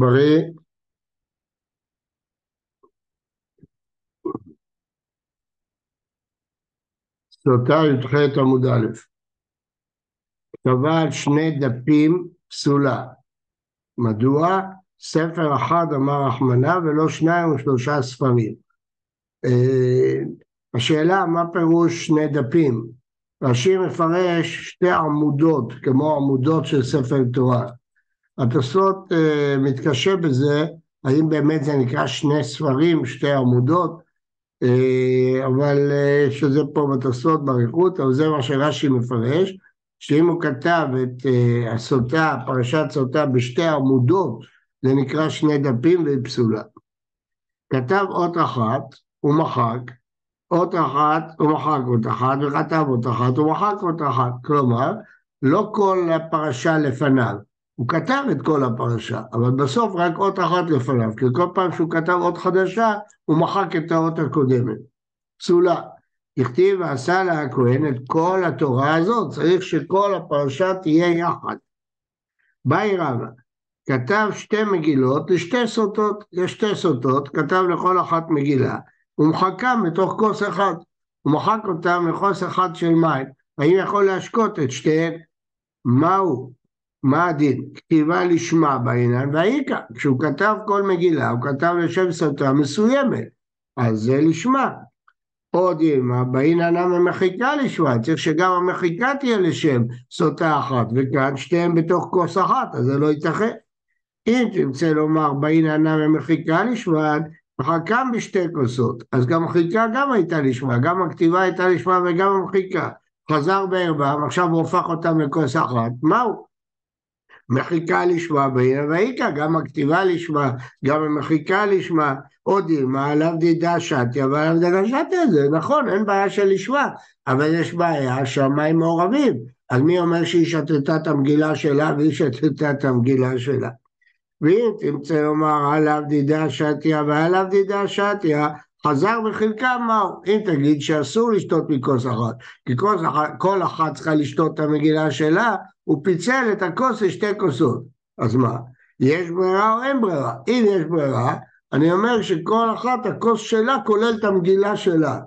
בריא. סוטה י"ח עמוד א', כתבה על שני דפים פסולה. מדוע? ספר אחד אמר רחמנה ולא שניים או שלושה ספרים. אה, השאלה מה פירוש שני דפים? רש"י מפרש שתי עמודות כמו עמודות של ספר תורה. התוספות uh, מתקשה בזה, האם באמת זה נקרא שני ספרים, שתי עמודות, uh, אבל uh, שזה פה בתוספות באריכות, אבל זה מה שרש"י מפרש, שאם הוא כתב את הסוטה, פרשת סוטה בשתי עמודות, זה נקרא שני דפים והיא פסולה. כתב אות אחת, הוא מחק, אות אחת, הוא מחק אות אחת, וכתב אות אחת, הוא מחק אות אחת. כלומר, לא כל הפרשה לפניו. הוא כתב את כל הפרשה, אבל בסוף רק אות אחת לפניו, כי כל פעם שהוא כתב אות חדשה, הוא מחק את האות הקודמת. פסולה. הכתיב ועשה לה הכהן את כל התורה הזאת, צריך שכל הפרשה תהיה יחד. באי רבא, כתב שתי מגילות לשתי סוטות, יש שתי סוטות, כתב לכל אחת מגילה, הוא מחקם בתוך כוס אחד, הוא מחק אותם לכוס אחד של מים, האם יכול להשקות את שתיהן? מהו? מה הדין? כתיבה לשמה בעניין, והאיכא, כשהוא כתב כל מגילה, הוא כתב לשם סוטה מסוימת, אז זה לשמה. עוד אימה, באיננה ממחיקה לשמה, צריך שגם המחיקה תהיה לשם סוטה אחת, וכאן שתיהן בתוך כוס אחת, אז זה לא ייתכן. אם תרצה לומר באיננה ממחיקה לשמה, מחקם בשתי כוסות, אז גם מחיקה גם הייתה לשמה, גם הכתיבה הייתה לשמה וגם המחיקה. חזר בערבם, עכשיו הוא הופך אותם לכוס אחת, מהו? מחיקה לשמה בעיר ואיכא, גם הכתיבה לשמה, גם המחיקה לשמה, עוד מה עליו דידה שתיה ועליו דידה שתיה, זה נכון, אין בעיה של לשמה, אבל יש בעיה שהמים מעורבים, אז מי אומר שהיא שתתה את המגילה שלה והיא שתתה את המגילה שלה? ואם תמצא לומר עליו דידה שתיה ועליו דידה שתיה, חזר וחלקה מהו? אם תגיד שאסור לשתות מכוס אחת, כי כוס אחת, כל אחת צריכה לשתות את המגילה שלה, הוא פיצל את הכוס לשתי כוסות. אז מה? יש ברירה או אין ברירה? אם יש ברירה, אני אומר שכל אחת הכוס שלה כולל את המגילה שלה.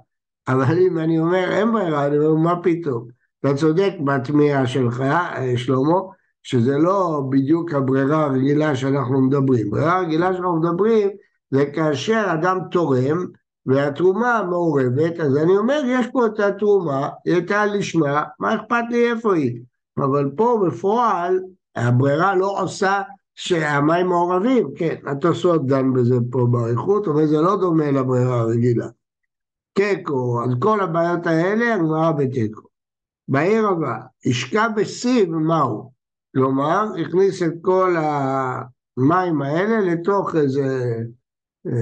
אבל אם אני אומר אין ברירה, אני אומר מה פתאום? אתה צודק בתמיהה שלך, אה, שלמה, שזה לא בדיוק הברירה הרגילה שאנחנו מדברים. ברירה הרגילה שאנחנו מדברים זה כאשר אדם תורם והתרומה מעורבת, אז אני אומר, יש פה את התרומה, היא הייתה לשמה, מה אכפת לי איפה היא? אבל פה בפועל, הברירה לא עושה שהמים מעורבים, כן, התוספות דן בזה פה באריכות, אבל זה לא דומה לברירה הרגילה. תיקו, אז כל הבעיות האלה, הגמרא בתיקו. בעיר הבאה, השקע בסיב, מהו? כלומר, הכניס את כל המים האלה לתוך איזה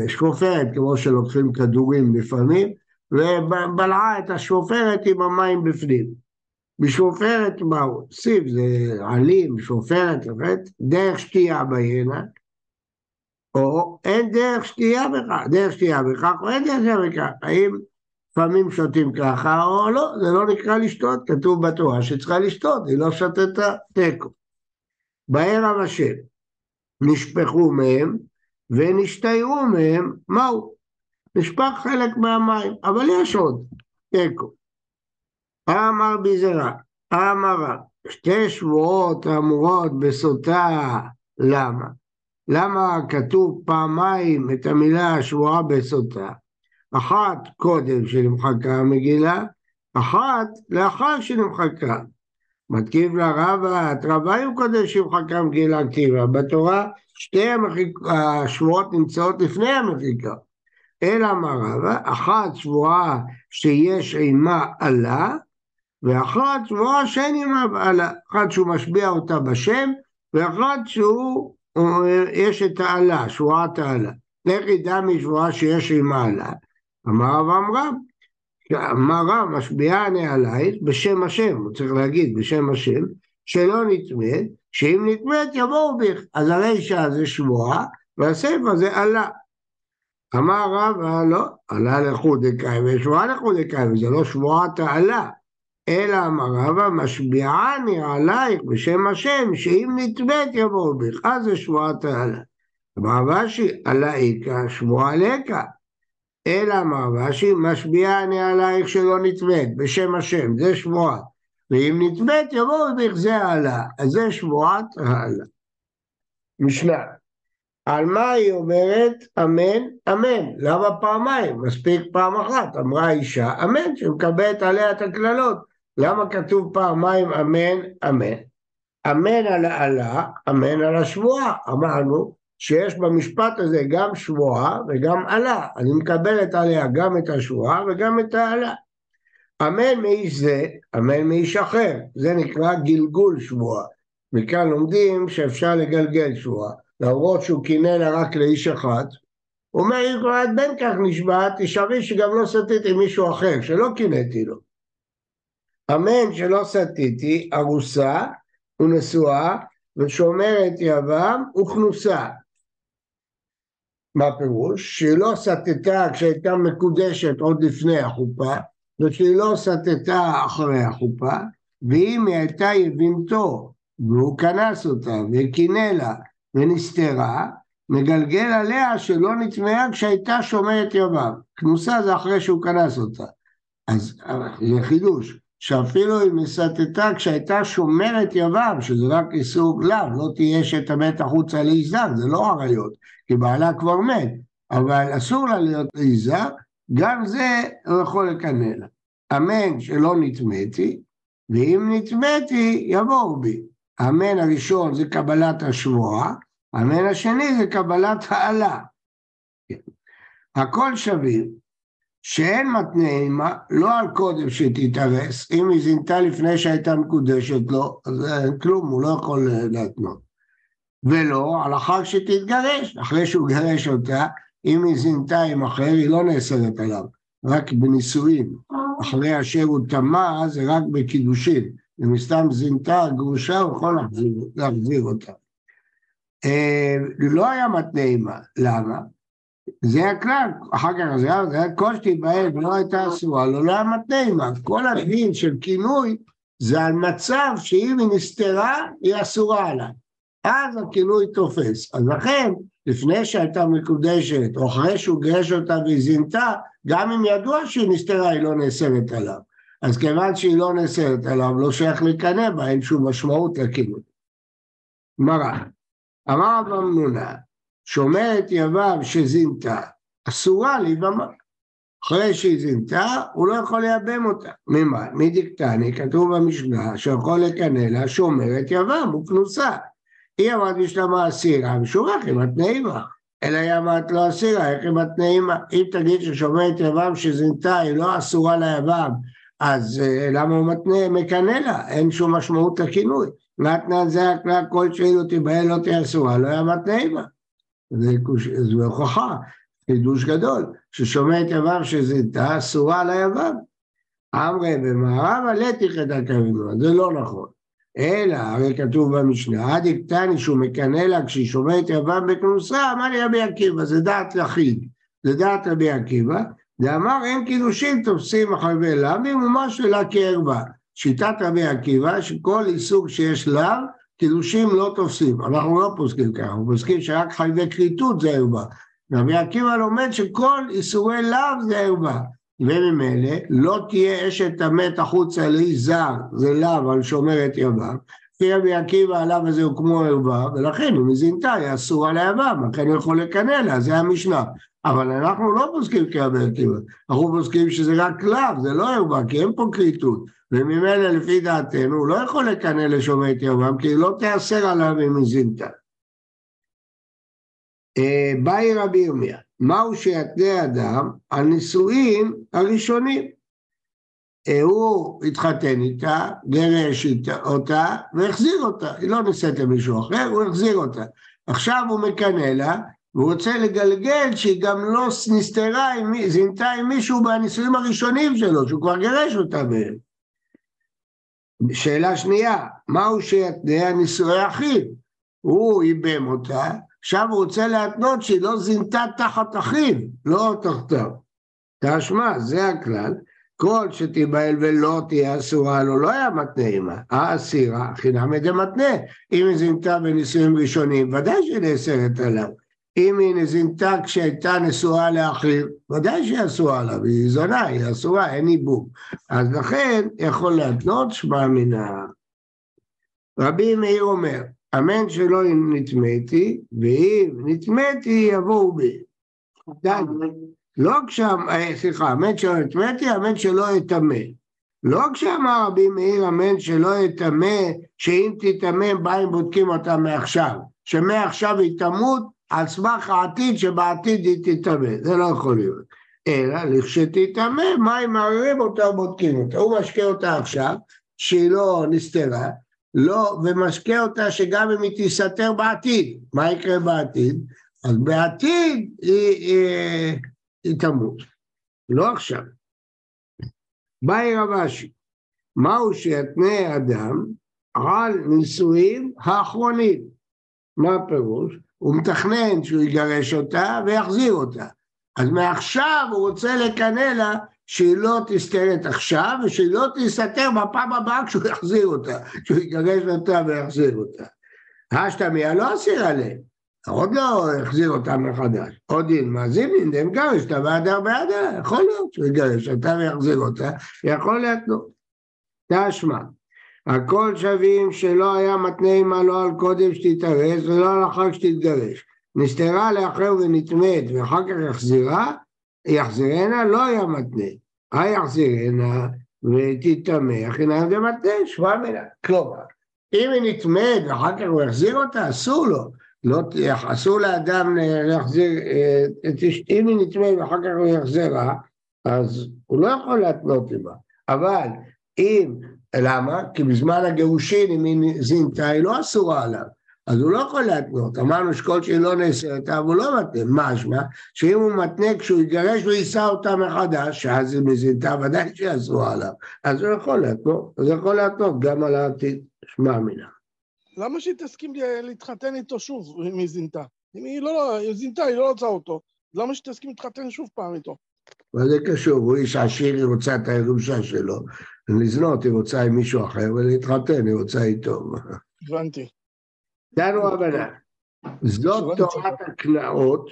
שפופרת, כמו שלוקחים כדורים לפעמים, ובלעה את השפופרת עם המים בפנים. בשפופרת מהו? סיב זה עלים, שפופרת, דרך שתייה בעינק, או אין דרך שתייה בכך, דרך שתייה בכך או אין דרך שתייה בכך, האם לפעמים שותים ככה או לא, זה לא נקרא לשתות, כתוב בתורה שצריכה לשתות, היא לא שתתה תיקו. בערב השם נשפכו מהם ונשתיירו מהם, מהו? נשפך חלק מהמים, אבל יש עוד, תיקו. אמר ביזרה, אמרה, שתי שבועות אמורות בסוטה, למה? למה כתוב פעמיים את המילה שבועה בסוטה? אחת קודם שנמחקה המגילה, אחת לאחר שנמחקה. מתקיף רבא, את רביים קודם שנמחקה המגילה כתיבה. בתורה שתי המחיק... השבועות נמצאות לפני המחיקה. אלא מה רבא, אחת שבועה שיש עימה עלה, ואחת שבועה שאין עימה עלה. אחת שהוא משביע אותה בשם, ואחת שהוא, יש את העלה, שבועת העלה. איך ידע משבועה שיש עימה עלה? אמר רב עמרם, אמר רב משביעני עלייך בשם השם, הוא צריך להגיד בשם השם, שלא נטמאת, שאם נטמאת יבואו בך, אז הרישא זה שבועה, והספר זה עלה. אמר רב, אה, לא, עלה לחודקאי ושבועה לחודקאי, וזה לא שבועת העלה, אלא אמר רבא, משביעני עלייך בשם השם, שאם נטמאת יבואו בך, אז זה שבועת העלה. אמר רש"י, עלה איכא שמועה לקא. אלא אמר רש"י, משביעה אני עלייך שלא נתבאת, בשם השם, זה שבועה. ואם נתבאת יבואו ובכזה העלה. אז זה שבועת העלה. משנה. על מה היא אומרת אמן, אמן? למה פעמיים? מספיק פעם אחת. אמרה אישה, אמן, שמקבלת עליה את הקללות. למה כתוב פעמיים אמן, אמן? אמן על העלה, אמן על השבועה. אמרנו שיש במשפט הזה גם שבועה וגם עלה. אני מקבלת עליה גם את השבועה וגם את העלה. אמן מאיש זה, אמן מאיש אחר. זה נקרא גלגול שבועה. מכאן לומדים שאפשר לגלגל שבועה. למרות שהוא קינא לה רק לאיש אחד, הוא אומר, אם כבר את בין כך נשבעת, תשארי שגם לא סטיתי מישהו אחר, שלא קינאתי לו. אמן שלא סטיתי, ארוסה ונשואה, ושומרת יבם וכנוסה. מה הפירוש? שהיא לא סטתה כשהייתה מקודשת עוד לפני החופה, ושהיא לא סטתה אחרי החופה, ואם היא הייתה יבימתו, והוא כנס אותה וקינא לה ונסתרה, מגלגל עליה שלא נטמעה כשהייתה שומרת יבם. כנוסה זה אחרי שהוא כנס אותה. אז זה חידוש, שאפילו אם נסתתה כשהייתה שומרת יבם, שזה רק איסור גלב, לא תהיה שתמת החוצה לאיזר, זה לא עריות, כי בעלה כבר מת, אבל אסור לה להיות לאיזר, גם זה הוא יכול לקנא לה. אמן שלא נטמאתי, ואם נטמאתי יבואו בי. האמן הראשון זה קבלת השבועה, האמן השני זה קבלת העלה. הכל שווים, שאין מתנה עימה, לא על קודם שתתארס, אם היא זינתה לפני שהייתה מקודשת לו, אז אין כלום, הוא לא יכול להתנות. ולא על אחר שתתגרש, אחרי שהוא גרש אותה, אם היא זינתה עם אחר, היא לא נאסרת עליו, רק בנישואין. אחרי אשר הוא טמא, זה רק בקידושין. אם סתם זינתה גרושה, הוא יכול להחזיר, להחזיר אותה. אה, לא היה מתנה עימה, למה? זה הכלל, אחר כך זה היה, היה כל שתיבהל ולא הייתה אסורה, לא, לא היה מתנה עימה. כל הדין של כינוי זה על מצב שאם היא נסתרה, היא אסורה עליו. אז הכינוי תופס. אז לכן, לפני שהייתה מקודשת, או אחרי שהוא גירש אותה והיא זינתה, גם אם ידוע שהיא נסתרה, היא לא נאסרת עליו. אז כיוון שהיא לא נאסרת עליו, לא שייך לקנא בה, אין שום משמעות לכינוי. גמרא, אמר רב אמנונה, שומרת יבב שזינתה, אסורה להיבמה. אחרי שהיא זינתה, הוא לא יכול לייבם אותה. ממה? מדיקטני, כתוב במשנה, שיכול לקנא לה שומרת יבם וכנוסה. היא אמרת בשלמה אסירה, ושורח עם התנאימה. אלא היא אמרת לא אסירה, איך עם התנאימה? אם תגיד ששומרת יבם שזינתה היא לא אסורה ליבם, אז אה, למה הוא מתנה, מקנא לה? אין שום משמעות לכינוי. מתנה זה הכלל כל שאילו תיבהל לא תהיה אסורה, לא היה מתנה עימה. זה, הוכחה, חידוש גדול, ששומע את יבם שזינתה אסורה על היבם. אמרי במערב עליתי חטא כבינו, זה לא נכון. אלא, הרי כתוב במשנה, עד יקטני שהוא מקנא לה כשהיא שומעת יבם בכנוסה, אמר לי רבי עקיבא, זה דעת יחיד, זה דעת רבי עקיבא, ואמר אין קידושין תופסים אחרי לאו, ממש לה כערווה. שיטת רבי עקיבא, שכל עיסוק שיש לאו, קידושים לא תופסים. אנחנו לא פוסקים ככה, אנחנו פוסקים שרק חייבי כריתות זה ערווה. רבי עקיבא לומד שכל איסורי לאו זה ערווה. וממילא לא תהיה אשת המת החוצה לאיש זר, זה לאו על שומרת יבם. לפי רבי עקיבא הלאו הזה הוא כמו ערווה, ולכן היא זינתה היא אסורה ליבם, לכן הוא יכול לקנא לה, זה המשנה. אבל אנחנו לא פוסקים כרבי עקיבא, אנחנו פוסקים שזה רק לאו, זה לא ערווה, כי אין פה כריתות. וממילא לפי דעתנו הוא לא יכול לקנא לשומע את יומם, כי היא לא תיאסר עליו אם היא זינתה. אה, באי רבי ירמיה, מהו שיתנה אדם על נישואין הראשונים? הוא התחתן איתה, גירש אותה והחזיר אותה, היא לא נישאת למישהו אחר, הוא החזיר אותה. עכשיו הוא מקנא לה, והוא רוצה לגלגל שהיא גם לא נסתרה, זינתה עם מישהו בנישואים הראשונים שלו, שהוא כבר גירש אותה מהם. שאלה שנייה, מהו שיתנה הנישואי אחיו? הוא איבם אותה, עכשיו הוא רוצה להתנות שהיא לא זינתה תחת אחיו, לא תחתיו. תשמע, זה הכלל, כל שתיבהל ולא תהיה אסורה לו, לא היה מתנה עימה. האסירה, חינם ידי מתנה. אם היא זינתה בנישואים ראשונים, ודאי שהיא נאסרת עליו. אם היא נזינתה כשהייתה נשואה לאחיו, ודאי שהיא אסורה לה, והיא זונה, היא אסורה, אין עיבוב. אז לכן יכול להתנות שמע מינה. רבי מאיר אומר, אמן שלא נטמאתי, ואם נטמאתי יבואו בי. לא כשם, אה, סליחה, אמן שלא נטמאתי, אמן שלא אטמא. לא כשאמר רבי מאיר אמן שלא יטמא, שאם תטמא באים בודקים אותה מעכשיו, שמעכשיו היא תמות על סמך העתיד שבעתיד היא תטמא, זה לא יכול להיות. אלא לכשתטמא, מים מערערים אותה ובודקים אותה. הוא משקה אותה עכשיו, שהיא לא נסתרה, לא, ומשקה אותה שגם אם היא תסתר בעתיד, מה יקרה בעתיד? אז בעתיד היא, היא, היא תמות, לא עכשיו. באי רבשי, מהו שיתנה אדם על נישואים האחרונים? מה הפירוש? הוא מתכנן שהוא יגרש אותה ויחזיר אותה. אז מעכשיו הוא רוצה לקנא לה שהיא לא תסתרת עכשיו ושהיא לא תסתר בפעם הבאה כשהוא יחזיר אותה, כשהוא יגרש אותה ויחזיר אותה. השתמיה לא אסיר עליהם, עוד לא החזיר אותה מחדש. עוד דין מאזינין דין גרש אותה והדר בעדה, יכול להיות שהוא יגרש אותה ויחזיר אותה, יכול להתנות. תשמע, הכל שווים שלא היה מתנה עמה לא על קודם שתתארס ולא על אחר שתתגרש. נסתרה לאחר ונטמאת ואחר כך יחזירה, יחזירנה לא היה מתנה. היחזירנה ותטמא, חינם דמתנה, שבע מילה. כלומר, אם היא נטמאת ואחר כך הוא יחזיר אותה, אסור לו. לא, אסור לאדם להחזיר, אה, אם היא נטמאת ואחר כך הוא יחזירה, אז הוא לא יכול להתנות עמה. אבל אם, למה? כי בזמן הגירושין, אם היא זינתה, היא לא אסורה עליו. אז הוא לא יכול להתנות, אמרנו שכל שהיא לא נאסרת, אבל הוא לא מתנה, משמע שאם הוא מתנה כשהוא יגרש ויישא אותה מחדש, שאז היא מזינתה, ודאי שיעשו עליו, אז הוא יכול להתנות, אז הוא יכול להתנות גם על העתיד, שמע מינה. למה שהיא תסכים להתחתן איתו שוב אם היא זינתה? אם היא לא, היא זינתה, היא לא רוצה אותו, למה שהיא תסכים להתחתן שוב פעם איתו? מה זה קשור? הוא איש עשיר, היא רוצה את הירושה שלו, לזנות היא רוצה עם מישהו אחר, ולהתחתן היא רוצה איתו. הבנתי. דנו הבנה. זאת תורת הקנאות,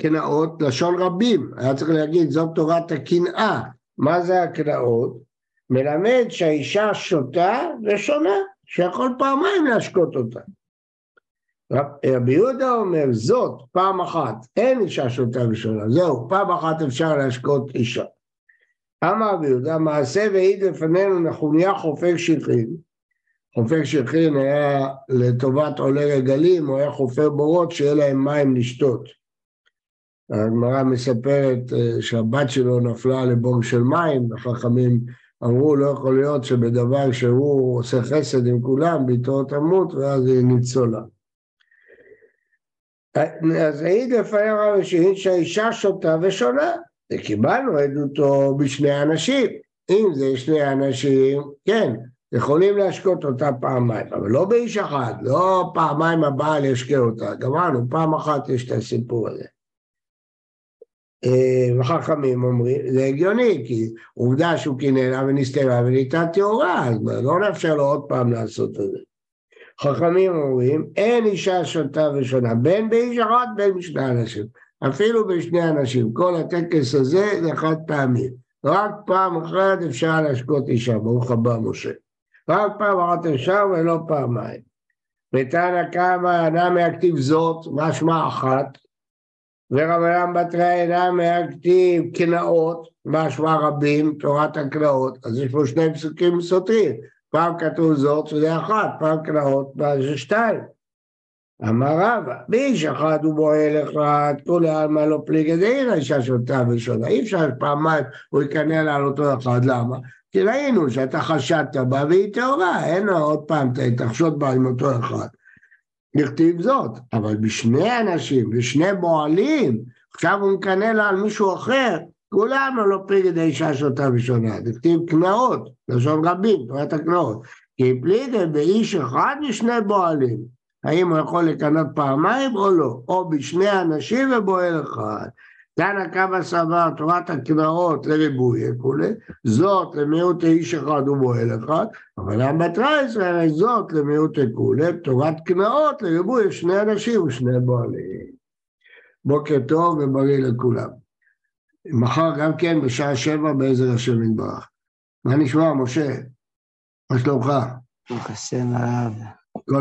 קנאות לשון רבים, היה צריך להגיד זאת תורת הקנאה, מה זה הקנאות? מלמד שהאישה שותה ושונה, שיכול פעמיים להשקות אותה. רבי יהודה אומר זאת פעם אחת, אין אישה שותה ושונה, זהו, פעם אחת אפשר להשקות אישה. אמר רבי יהודה, מעשה והעיד לפנינו נחוניה חופק שכין, חופר שכין היה לטובת עולי רגלים, הוא היה חופר בורות שיהיה להם מים לשתות. הגמרא מספרת אה, שהבת שלו נפלה לבור של מים, וחכמים אמרו לא יכול להיות שבדבר שהוא עושה חסד עם כולם, ביתו תמות ואז היא ניצולה. אז העיד לפני רב השהיד שהאישה שותה ושונה, וקיבלנו עדותו בשני אנשים. אם זה שני אנשים, כן, יכולים להשקות אותה פעמיים, אבל לא באיש אחד, לא פעמיים הבעל ישקה אותה, גמרנו, פעם אחת יש את הסיפור הזה. אה, וחכמים אומרים, זה הגיוני, כי עובדה שהוא קינא לה ונסתרה ונהייתה טהורה, אז לא נאפשר לו עוד פעם לעשות את זה. חכמים אומרים, אין אישה שותה ושונה, בין באיש אחד בין בשני אנשים, אפילו בשני אנשים, כל הטקס הזה זה חד פעמי, רק פעם אחת אפשר להשקות אישה, ברוך הבא משה. רק פעם אחת אפשר ולא פעמיים. ותנא קמא אינה מהכתיב זאת, משמע אחת, ורבנן בתרא אינה מהכתיב קנאות, משמע רבים, תורת הקנאות, אז יש פה שני פסוקים סותרים, פעם כתוב זאת שזה אחת, פעם קנאות זה שתיים. אמר רבא, באיש אחד הוא בועל אחד, כולי עלמא לא פליגי דאירא אישה שותה ושונה, אי אפשר פעמיים הוא יקנא על אותו אחד, למה? כי ראינו שאתה חשדת בה והיא טהורה, אין לה עוד פעם, תחשוד בה עם אותו אחד. נכתיב זאת, אבל בשני אנשים, בשני בועלים, עכשיו הוא מקנא לה על מישהו אחר, כולנו לא פליגי אישה שותה ושונה, נכתיב קנאות, לשון רבים, תורת הקנאות, כי פליגי באיש אחד ושני בועלים, האם הוא יכול לקנות פעמיים או לא, או בשני אנשים ובועל אחד. תנא קמא סבר תורת הקנאות לריבוי וכולי, זאת למיעוט איש אחד ומועל אחד, אבל המטרייס הרי זאת למיעוט כולי, תורת קנאות לריבוי שני אנשים ושני בועלים. בוקר טוב ובריא לכולם. מחר גם כן בשעה שבע בעזר השם יתברך. מה נשמע, משה? מה שלומך? ברוך השם הרב.